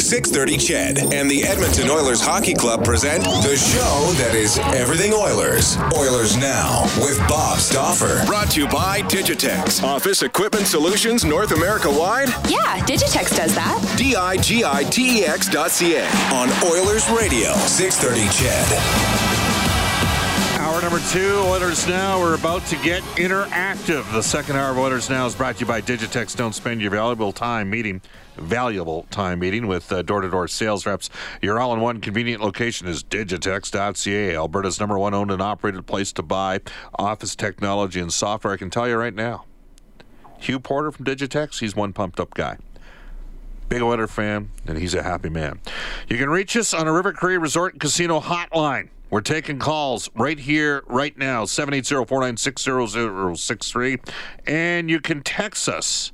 630 CHED and the Edmonton Oilers Hockey Club present the show that is everything Oilers. Oilers Now with Bob Stauffer. Brought to you by Digitex. Office Equipment Solutions North America wide. Yeah, Digitex does that. D-I-G-I-T-E-X dot C-A. On Oilers Radio. 630 CHED. Hour number two, Oilers Now. We're about to get interactive. The second hour of Oilers Now is brought to you by Digitex. Don't spend your valuable time meeting valuable time meeting with uh, door-to-door sales reps. Your all-in-one convenient location is digitex.ca, Alberta's number one owned and operated place to buy office technology and software. I can tell you right now, Hugh Porter from Digitex, he's one pumped-up guy. Big Oiler fan, and he's a happy man. You can reach us on a River Cree Resort and Casino hotline. We're taking calls right here, right now, 780-496-0063. And you can text us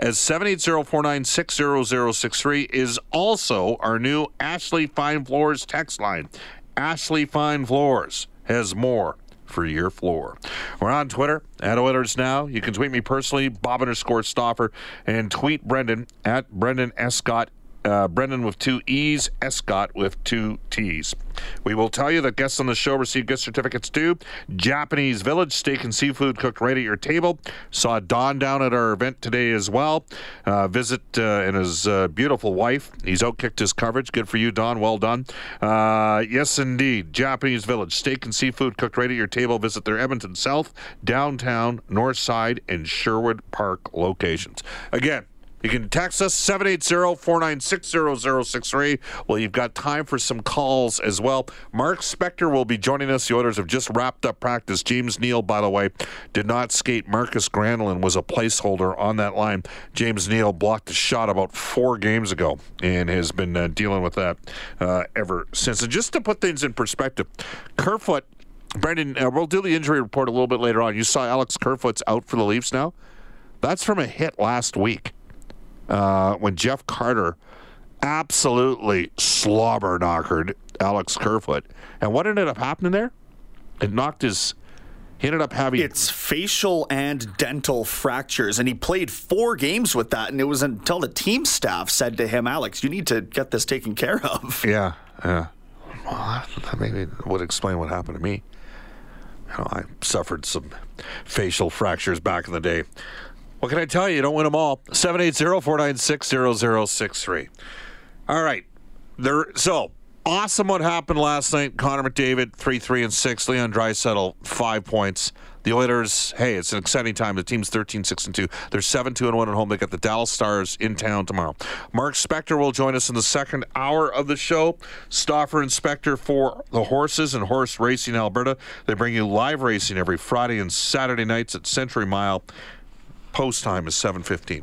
as 780-496-0063 is also our new Ashley Fine Floors text line. Ashley Fine Floors has more for your floor. We're on Twitter at Oilers Now. You can tweet me personally, Bob underscore Stauffer, and tweet Brendan at Brendan Escott uh, Brendan with two E's, Escott with two T's. We will tell you that guests on the show receive gift certificates too. Japanese Village Steak and Seafood cooked right at your table. Saw Don down at our event today as well. Uh, visit uh, and his uh, beautiful wife. He's outkicked his coverage. Good for you, Don. Well done. Uh, yes, indeed. Japanese Village Steak and Seafood cooked right at your table. Visit their Edmonton South, Downtown, North Side, and Sherwood Park locations. Again, you can text us 780-496-0063. Well, you've got time for some calls as well. Mark Spector will be joining us. The Oilers have just wrapped up practice. James Neal, by the way, did not skate. Marcus Granlund was a placeholder on that line. James Neal blocked a shot about four games ago and has been uh, dealing with that uh, ever since. And just to put things in perspective, Kerfoot, Brendan, uh, we'll do the injury report a little bit later on. You saw Alex Kerfoot's out for the Leafs now. That's from a hit last week uh, when Jeff Carter absolutely slobber knockered Alex Kerfoot. And what ended up happening there? It knocked his. He ended up having. It's facial and dental fractures, and he played four games with that. And it was until the team staff said to him, "Alex, you need to get this taken care of." Yeah, yeah. Well, that maybe would explain what happened to me. You know, I suffered some facial fractures back in the day. What can I tell you? You don't win them all. 780-496-0063. All right. There so awesome what happened last night. Connor McDavid, 3-3 and 6. Leon Draisaitl, 5 points. The Oilers, hey, it's an exciting time. The team's 13 6 and 2. They're 7 2 and 1 at home. They got the Dallas Stars in town tomorrow. Mark Spector will join us in the second hour of the show. Stauffer and Spector for the horses and horse racing Alberta. They bring you live racing every Friday and Saturday nights at Century Mile post time is 7:15.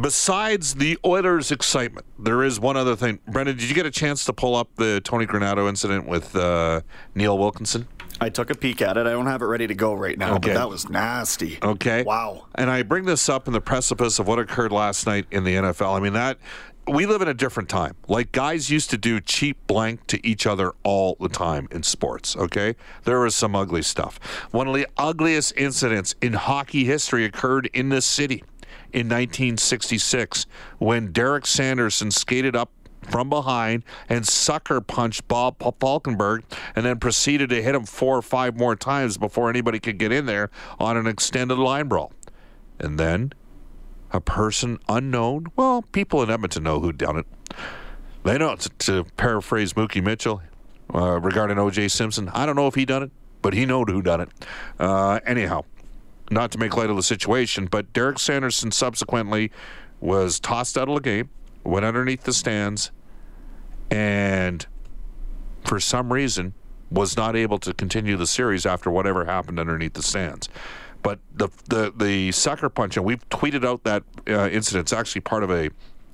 Besides the Oilers' excitement, there is one other thing. Brendan, did you get a chance to pull up the Tony Granato incident with uh, Neil Wilkinson? I took a peek at it. I don't have it ready to go right now, Okay. but that was nasty. Okay. Wow. And I bring this up in the precipice of what occurred last night in the NFL. I mean, that we live in a different time. Like guys used to do cheap blank to each other all the time in sports, okay? There was some ugly stuff. One of the ugliest incidents in hockey history occurred in this city in 1966 when Derek Sanderson skated up from behind and sucker punched Bob Falkenberg and then proceeded to hit him four or five more times before anybody could get in there on an extended line brawl. And then a person unknown, well, people in Edmonton know who done it. They know, to, to paraphrase Mookie Mitchell uh, regarding O.J. Simpson, I don't know if he done it, but he knowed who done it. Uh, anyhow, not to make light of the situation, but Derek Sanderson subsequently was tossed out of the game went underneath the stands, and for some reason was not able to continue the series after whatever happened underneath the stands. But the the the sucker punch, and we've tweeted out that uh, incident. It's actually part of a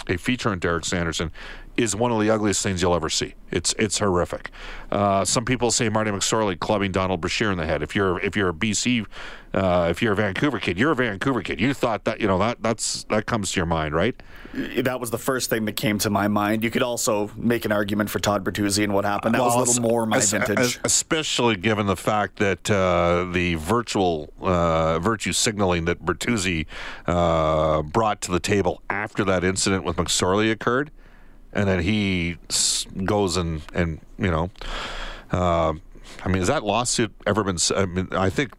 a feature on Derek Sanderson is one of the ugliest things you'll ever see. It's it's horrific. Uh, some people say Marty McSorley clubbing Donald Brashear in the head. If you're if you're a BC, uh, if you're a Vancouver kid, you're a Vancouver kid. You thought that you know that that's that comes to your mind, right? That was the first thing that came to my mind. You could also make an argument for Todd Bertuzzi and what happened. That Well, was a little more my vintage. es- especially given the fact that uh, the virtual uh, virtue signaling that Bertuzzi uh, brought to the table after that incident with McSorley occurred, and then he goes and and you know, uh, I mean, has that lawsuit ever been? I mean, I think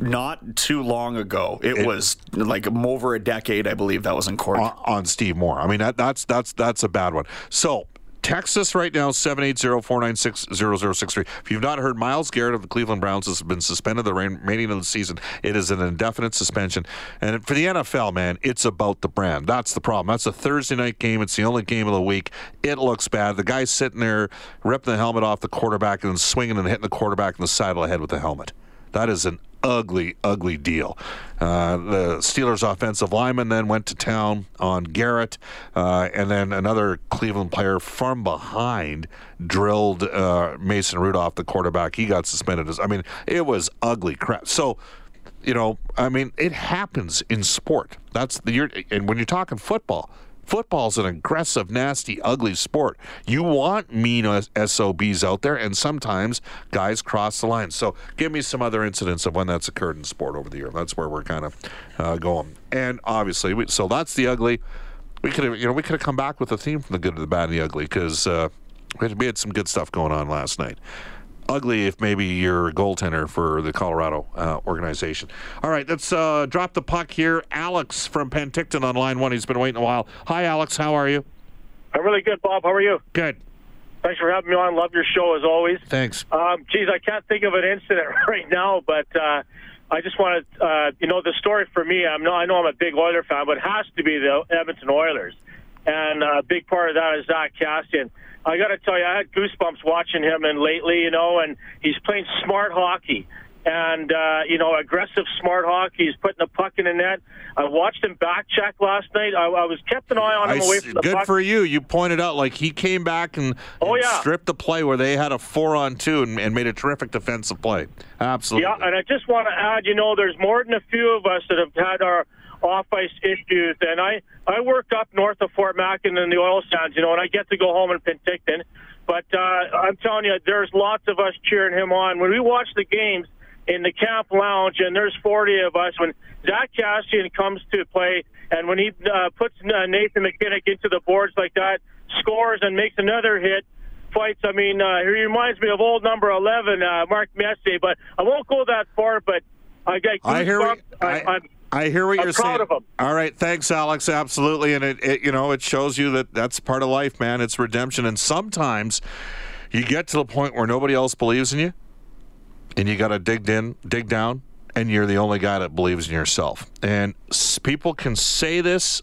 Not too long ago, it, It- was like over a decade, I believe, that was in court. on, on Steve Moore. I mean, that, that's that's that's a bad one. So. Text us right now, 780-496-0063. If you've not heard, Myles Garrett of the Cleveland Browns has been suspended the remaining of the season. It is an indefinite suspension. And for the NFL, man, it's about the brand. That's the problem. That's a Thursday night game. It's the only game of the week. It looks bad. The guy's sitting there ripping the helmet off the quarterback and swinging and hitting the quarterback in the side of the head with the helmet. That is an ugly, ugly deal. Uh, the Steelers' offensive lineman then went to town on Garrett, uh, and then another Cleveland player from behind drilled uh, Mason Rudolph, the quarterback. He got suspended. I mean, it was ugly crap. So. You know, I mean, it happens in sport. That's the and when you're talking football, Football's an aggressive, nasty, ugly sport. You want mean SOBs out there, and sometimes guys cross the line. So, give me some other incidents of when that's occurred in sport over the year. That's where we're kind of uh, going. And obviously, we, so that's the ugly. We could have, you know, we could have come back with a theme from the good, to the bad, and the ugly because uh, we, had, we had some good stuff going on last night ugly if maybe you're a goaltender for the Colorado uh, organization. All right, let's uh, drop the puck here. Alex from Penticton on line one. He's been waiting a while. Hi, Alex. How are you? I'm really good, Bob. How are you? Good. Thanks for having me on. Love your show as always. Thanks. Um, geez, I can't think of an incident right now, but uh, I just want to, uh, you know, the story for me. I'm no, I know I'm a big Oiler fan, but it has to be the Edmonton Oilers, and uh, a big part of that is Zach Kassian. I got to tell you, I had goosebumps watching him and lately, you know, and he's playing smart hockey and uh, you know aggressive, smart hockey. He's putting the puck in the net. I watched him back check last night. I, I was kept an eye on him I away from the good puck. for you. You pointed out like he came back and, Oh, and yeah. stripped the play where they had a four on two and, and made a terrific defensive play. Absolutely. Yeah, and I just want to add, you know, there's more than a few of us that have had our off ice issues, and I I work up north of Fort Mac and in the oil sands, you know, and I get to go home in Penticton. But uh, I'm telling you, there's lots of us cheering him on when we watch the games in the camp lounge, and there's 40 of us. When Zach Kassian comes to play, and when he uh, puts uh, Nathan MacKinnon into the boards like that, scores and makes another hit fights. I mean, uh, he reminds me of old number 11, uh, Mark Messier, but I won't go that far, but I get I hear goosebumps. I, I, I'm, I hear what I'm you're proud saying. All right, thanks, Alex. Absolutely, and it, it you know it shows you that that's part of life, man. It's redemption, and sometimes you get to the point where nobody else believes in you, and you got to dig in, dig down, and you're the only guy that believes in yourself. And s- people can say this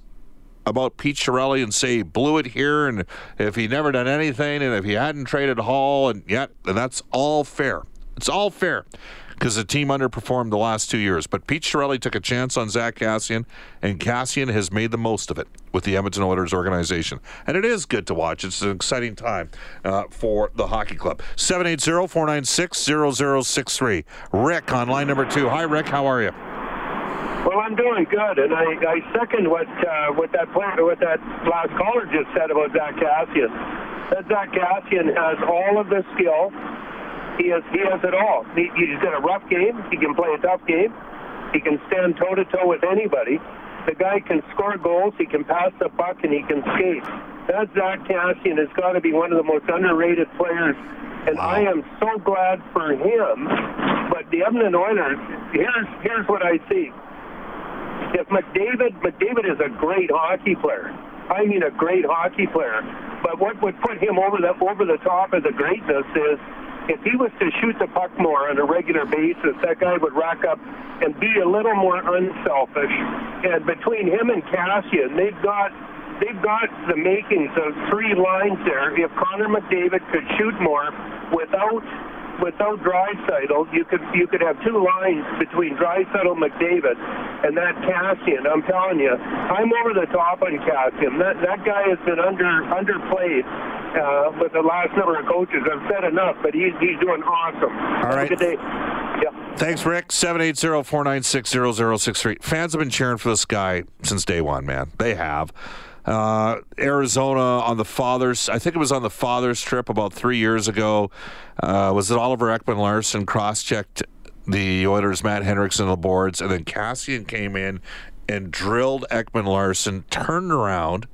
about Pete Chiarelli and say he blew it here, and if he never done anything, and if he hadn't traded Hall, and yet, and that's all fair. It's all fair because the team underperformed the last two years. But Pete Chiarelli took a chance on Zach Kassian, and Kassian has made the most of it with the Edmonton Oilers organization. And it is good to watch. It's an exciting time uh, for the hockey club. 780 496 0063. Rick on line number two. Hi, Rick. How are you? Well, I'm doing good, and I, I second what uh, what that what that last caller just said about Zach Kassian. That Zach Kassian has all of the skill. He has he has it all. He, he's got a rough game. He can play a tough game. He can stand toe to toe with anybody. The guy can score goals. He can pass the puck, and he can skate. That Zach Cassian has got to be one of the most underrated players. And I am so glad for him. But the Edmonton Oilers, here's here's what I see if McDavid, McDavid is a great hockey player. I mean, a great hockey player. But what would put him over the over the top of the greatness is if he was to shoot the puck more on a regular basis, that guy would rack up and be a little more unselfish. And between him and Kassian, they've got they've got the makings of three lines there. If Connor McDavid could shoot more without without Draisaitl, you could you could have two lines between Draisaitl McDavid and that Kassian. I'm telling you, I'm over the top on Kassian. That that guy has been under underplayed uh, with the last number of coaches. I've said enough, but he's he's doing awesome. All right. Yeah. Thanks, Rick. 780-496-0063. Fans have been cheering for this guy since day one, man. They have. Uh, Arizona on the Fathers, I think it was on the Fathers trip about three years ago. Uh, was it Oliver Ekman-Larsson cross checked the Oilers' Matt Hendricks on the boards, and then Kassian came in and drilled Ekman-Larsson, turned around,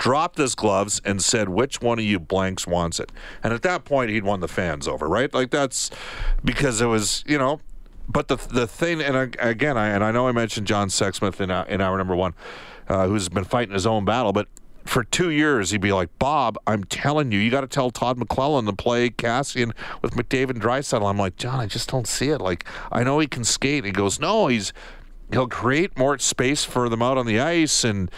dropped his gloves, and said, "Which one of you blanks wants it?" And at that point, he'd won the fans over, right? Like that's because it was, you know. But the the thing, and I, again, I and I know I mentioned John Sexsmith in our, in hour number one, uh, who's been fighting his own battle, but for two years, he'd be like, Bob, I'm telling you, you got to tell Todd McLellan to play Kassian with McDavid and Draisaitl. I'm like, John, I just don't see it. Like, I know he can skate. He goes, no, he's he'll create more space for them out on the ice, and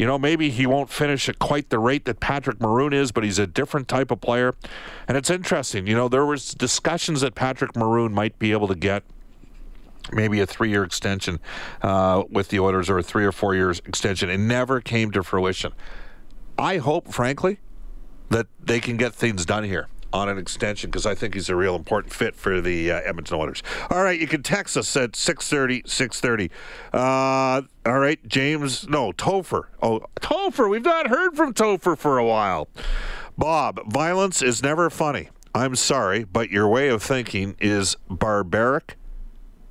you know maybe he won't finish at quite the rate that Patrick Maroon is, but he's a different type of player. And it's interesting, you know, there was discussions that Patrick Maroon might be able to get maybe a three-year extension uh, with the Oilers or a three or four years extension. It never came to fruition. I hope, frankly, that they can get things done here on an extension because I think he's a real important fit for the uh, Edmonton Oilers. All right, you can text us at 630, 630. Uh, all right, James, no, Topher. Oh, Topher, we've not heard from Topher for a while. Bob, violence is never funny. I'm sorry, but your way of thinking is barbaric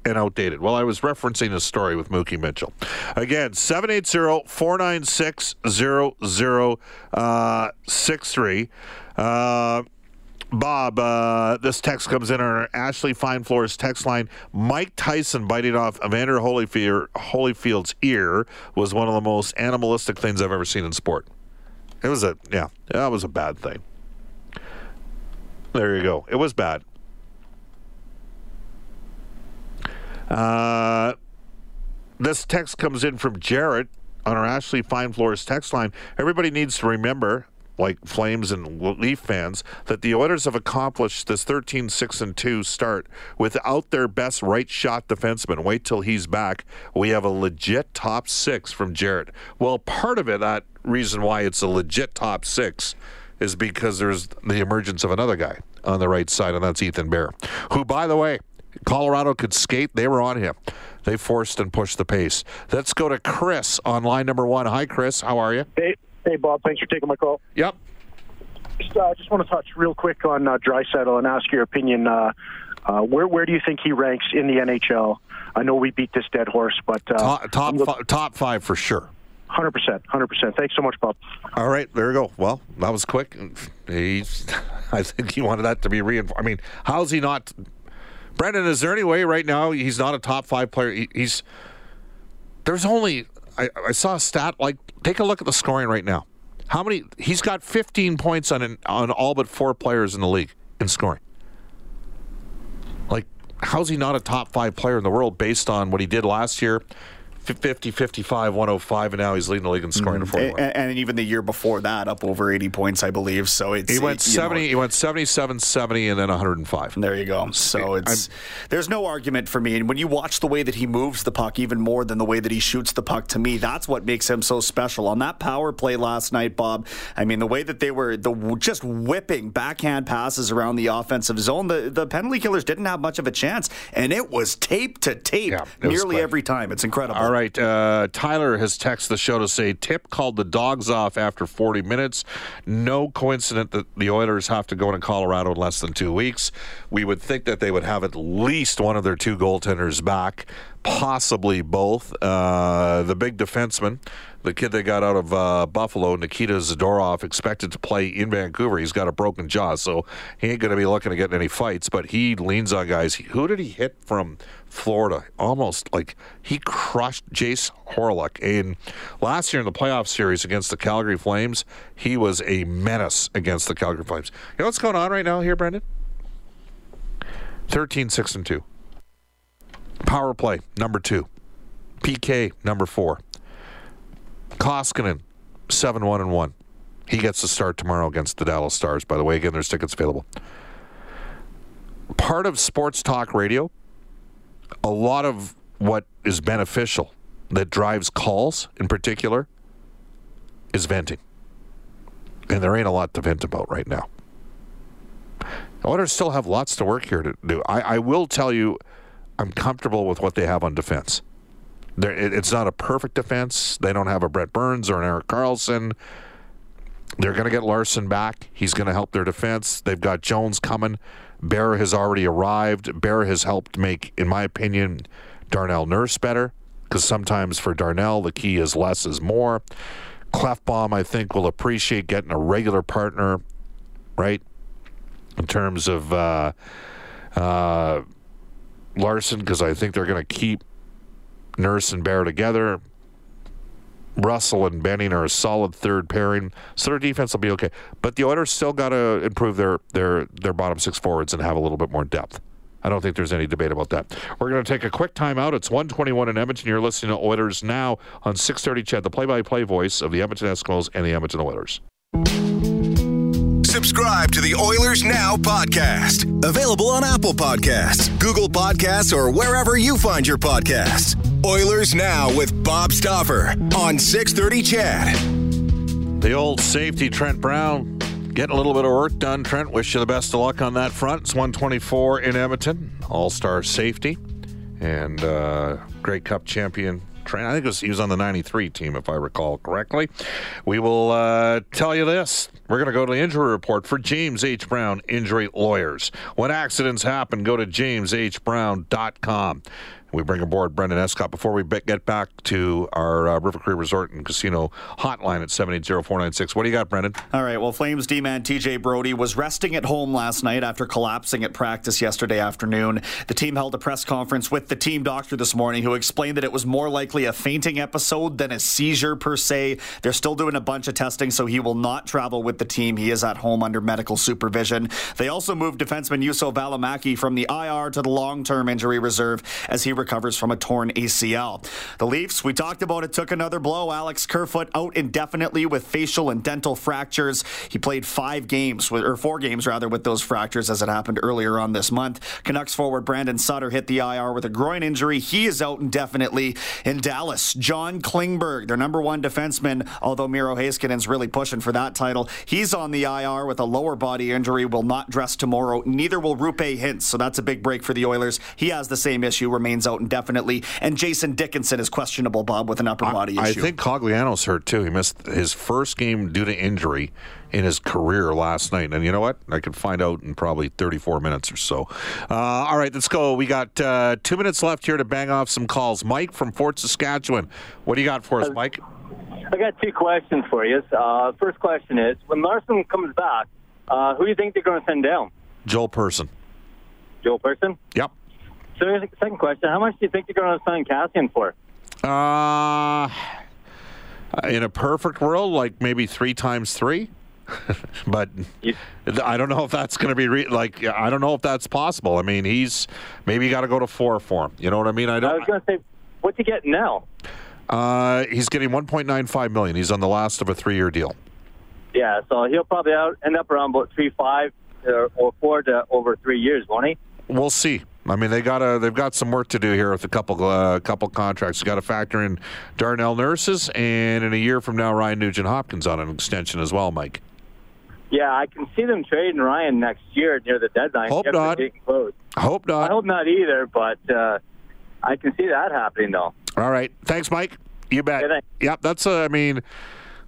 and outdated. Well, I was referencing a story with Mookie Mitchell. Again, 780-496-0063. Uh, Bob, uh, this text comes in on our Ashley Fine Floors text line. Mike Tyson biting off Evander Holyfield, Holyfield's ear was one of the most animalistic things I've ever seen in sport. It was a, yeah, that was a bad thing. There you go. It was bad. Uh, this text comes in from Jarrett on our Ashley Fine Floors text line. Everybody needs to remember, like Flames and Leaf fans, that the Oilers have accomplished this 13 6 and 2 start without their best right shot defenseman. Wait till he's back. We have a legit top six from Jarrett. Well, part of it, that reason why it's a legit top six, is because there's the emergence of another guy on the right side, and that's Ethan Bear, who, by the way, Colorado could skate. They were on him. They forced and pushed the pace. Let's go to Chris on line number one. Hi, Chris. How are you? Hey, hey, Bob. Thanks for taking my call. Yep. Just, uh, just want to touch real quick on uh, Draisaitl and ask your opinion. Uh, uh, where where do you think he ranks in the NHL? I know we beat this dead horse, but uh, top top, top five for sure. Hundred percent, hundred percent. Thanks so much, Bob. All right, there you go. Well, that was quick. He's, I think he wanted that to be reinforced. I mean, how's he not? Brendan, is there any way right now he's not a top five player? He, he's there's only I, I, saw a stat like take a look at the scoring right now. How many? He's got 15 points on an, on all but four players in the league in scoring. Like, how's he not a top five player in the world based on what he did last year? 50, 55, 105, and now he's leading the league in scoring mm-hmm. 41. And, and, even the year before that, up over 80 points, I believe. So it's he went 70, know, he went 77, 70, and then 105. There you go. So it's I'm, there's no argument for me. And when you watch the way that he moves the puck, even more than the way that he shoots the puck, to me, that's what makes him so special. On that power play last night, Bob, I mean, the way that they were the just whipping backhand passes around the offensive zone, the, the penalty killers didn't have much of a chance, and it was tape to tape yeah, nearly every time. It's incredible. All right. Uh, Tyler has texted the show to say Tip called the dogs off after 40 minutes. No coincidence that the Oilers have to go into Colorado in less than two weeks. We would think that they would have at least one of their two goaltenders back, possibly both. Uh, the big defenseman the kid they got out of uh, Buffalo, Nikita Zadorov, expected to play in Vancouver. He's got a broken jaw, so he ain't going to be looking to get any fights. But he leans on guys. Who did he hit from Florida? Almost like he crushed Jayce Hawryluk. And last year in the playoff series against the Calgary Flames, he was a menace against the Calgary Flames. You know what's going on right now here, Brendan? 13 6 and 2. Power play, number two. PK, number four. Koskinen, seven one and one. He gets to start tomorrow against the Dallas Stars. By the way, again, there's tickets available. Part of sports talk radio, a lot of what is beneficial that drives calls in particular is venting. And there ain't a lot to vent about right now. Oilers still have lots to work here to do. I, I will tell you, I'm comfortable with what they have on defense. It, it's not a perfect defense. They don't have a Brent Burns or an Erik Karlsson. They're going to get Larsson back. He's going to help their defense. They've got Jones coming. Bear has already arrived. Bear has helped make, in my opinion, Darnell Nurse better because sometimes for Darnell, the key is less is more. Klefbom, I think, will appreciate getting a regular partner, right? In terms of uh, uh, Larsson, because I think they're going to keep Nurse and Bear together. Russell and Benning are a solid third pairing, so their defense will be okay. But the Oilers still got to improve their their their bottom six forwards and have a little bit more depth. I don't think there's any debate about that. We're going to take a quick timeout. It's 121 in Edmonton. You're listening to Oilers now on 630 CHED, the play-by-play voice of the Edmonton Eskimos and the Edmonton Oilers. Subscribe to the Oilers Now podcast. Available on Apple Podcasts, Google Podcasts, or wherever you find your podcasts. Oilers Now with Bob Stauffer on 630 CHED. The old safety, Trent Brown, getting a little bit of work done. Trent, wish you the best of luck on that front. It's 124 in Edmonton, All Star safety, and uh, Grey Cup champion I think was, he was on the 93 team, if I recall correctly. We will uh, tell you this. We're going to go to the injury report for James H. Brown Injury Lawyers. When accidents happen, go to jameshbrown.com. We bring aboard Brendan Escott before we get back to our uh, River Cree Resort and Casino hotline at 780-496. What do you got, Brendan? All right. Well, Flames D-man TJ Brodie was resting at home last night after collapsing at practice yesterday afternoon. The team held a press conference with the team doctor this morning who explained that it was more likely a fainting episode than a seizure per se. They're still doing a bunch of testing, so he will not travel with the team. He is at home under medical supervision. They also moved defenseman Juuso Valimaki from the IR to the long-term injury reserve as he recovers from a torn ACL. The Leafs, we talked about it, took another blow. Alex Kerfoot out indefinitely with facial and dental fractures. He played five games, or four games rather, with those fractures as it happened earlier on this month. Canucks forward Brandon Sutter hit the IR with a groin injury. He is out indefinitely. In Dallas, John Klingberg, their number one defenseman, although Miro Heiskanen's really pushing for that title, he's on the IR with a lower body injury, will not dress tomorrow. Neither will Roope Hintz, so that's a big break for the Oilers. He has the same issue, remains out indefinitely. And Jason Dickinson is questionable, Bob, with an upper body I, issue. I think Cogliano's hurt too. He missed his first game due to injury in his career last night. And you know what? I could find out in probably 34 minutes or so. Uh, all right, let's go. We got uh, two minutes left here to bang off some calls. Mike from Fort Saskatchewan. What do you got for us, Mike? I got two questions for you. Uh, first question is when Larsson comes back, uh, who do you think they're going to send down? Joel Persson. Joel Persson? Yep. So second question. How much do you think you're going to sign Kassian for? Uh, in a perfect world, like maybe three times three. but I don't know if that's going to be re- like I don't know if that's possible. I mean, he's maybe you got to go to four for him. You know what I mean? I don't. I was going to say, what's he getting now? Uh, he's getting 1.95 million. He's on the last of a three-year deal. Yeah, so he'll probably out, end up around about three five or, or four to over three years, won't he? We'll see. I mean, they got a, they've got some work to do here with a couple uh, couple contracts. Got to factor in Darnell Nurses, and in a year from now, Ryan Nugent Hopkins on an extension as well, Mike. Yeah, I can see them trading Ryan next year near the deadline. Hope not. Close. Hope not. I hope not either, but uh, I can see that happening though. All right, thanks, Mike. You bet. Yeah, yep, that's. Uh, I mean.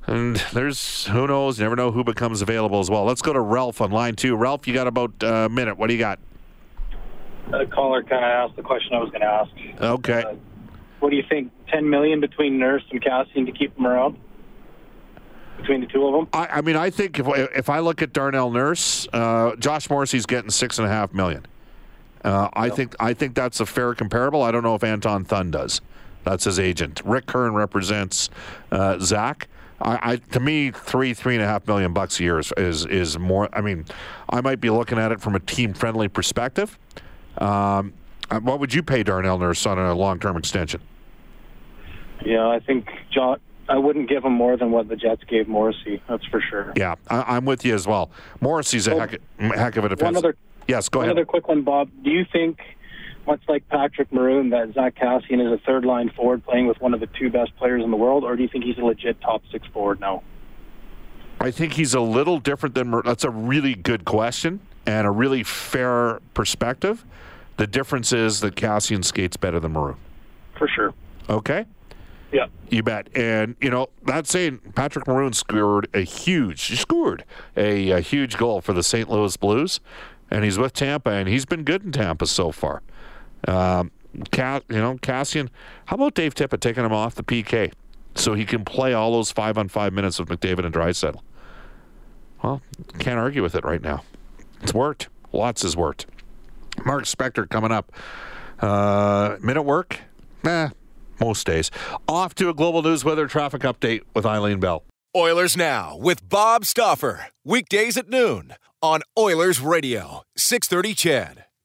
And there's who knows, never know who becomes available as well. Let's go to Ralph on line two. Ralph, you got about a minute. What do you got? The caller kind of asked the question I was going to ask. Okay. Uh, what do you think? Ten million between Nurse and Kassian to keep them around? Between the two of them? I, I mean, I think if if I look at Darnell Nurse, uh, Josh Morrissey's getting six and a half million. Uh, I no. think I think that's a fair comparable. I don't know if Anton Thun does. That's his agent. Rick Kern represents uh, Zach. I, I, to me, three three and a half million bucks a year is, is is more. I mean, I might be looking at it from a team friendly perspective. Um, uh, what would you pay Darnell Nurse on a long term extension? Yeah, I think John I wouldn't give him more than what the Jets gave Morrissey. That's for sure. Yeah, I, am with you as well. Morrissey's a heck, heck of a defense. One other, yes, go one ahead. One other quick one, Bob. Do you think, much like Patrick Maroon, that Zach Kassian is a third line forward playing with one of the two best players in the world, or do you think he's a legit top six forward now? I think he's a little different than. That's a really good question and a really fair perspective. The difference is that Kassian skates better than Maroon. For sure. Okay. Yeah. You bet. And, you know, that saying Patrick Maroon scored a huge, scored a, a, huge goal for the St. Louis Blues. And he's with Tampa, and he's been good in Tampa so far. Um, Cass, you know, Kassian, how about Dave Tippett taking him off the PK so he can play all those five on five minutes with McDavid and Draisaitl? Well, can't argue with it right now. It's worked. Lots has worked. Mark Spector coming up. Uh, minute work? Eh, most days. Off to a global news weather traffic update with Eileen Bell. Oilers Now with Bob Stauffer. Weekdays at noon on Oilers Radio, 630 CHED.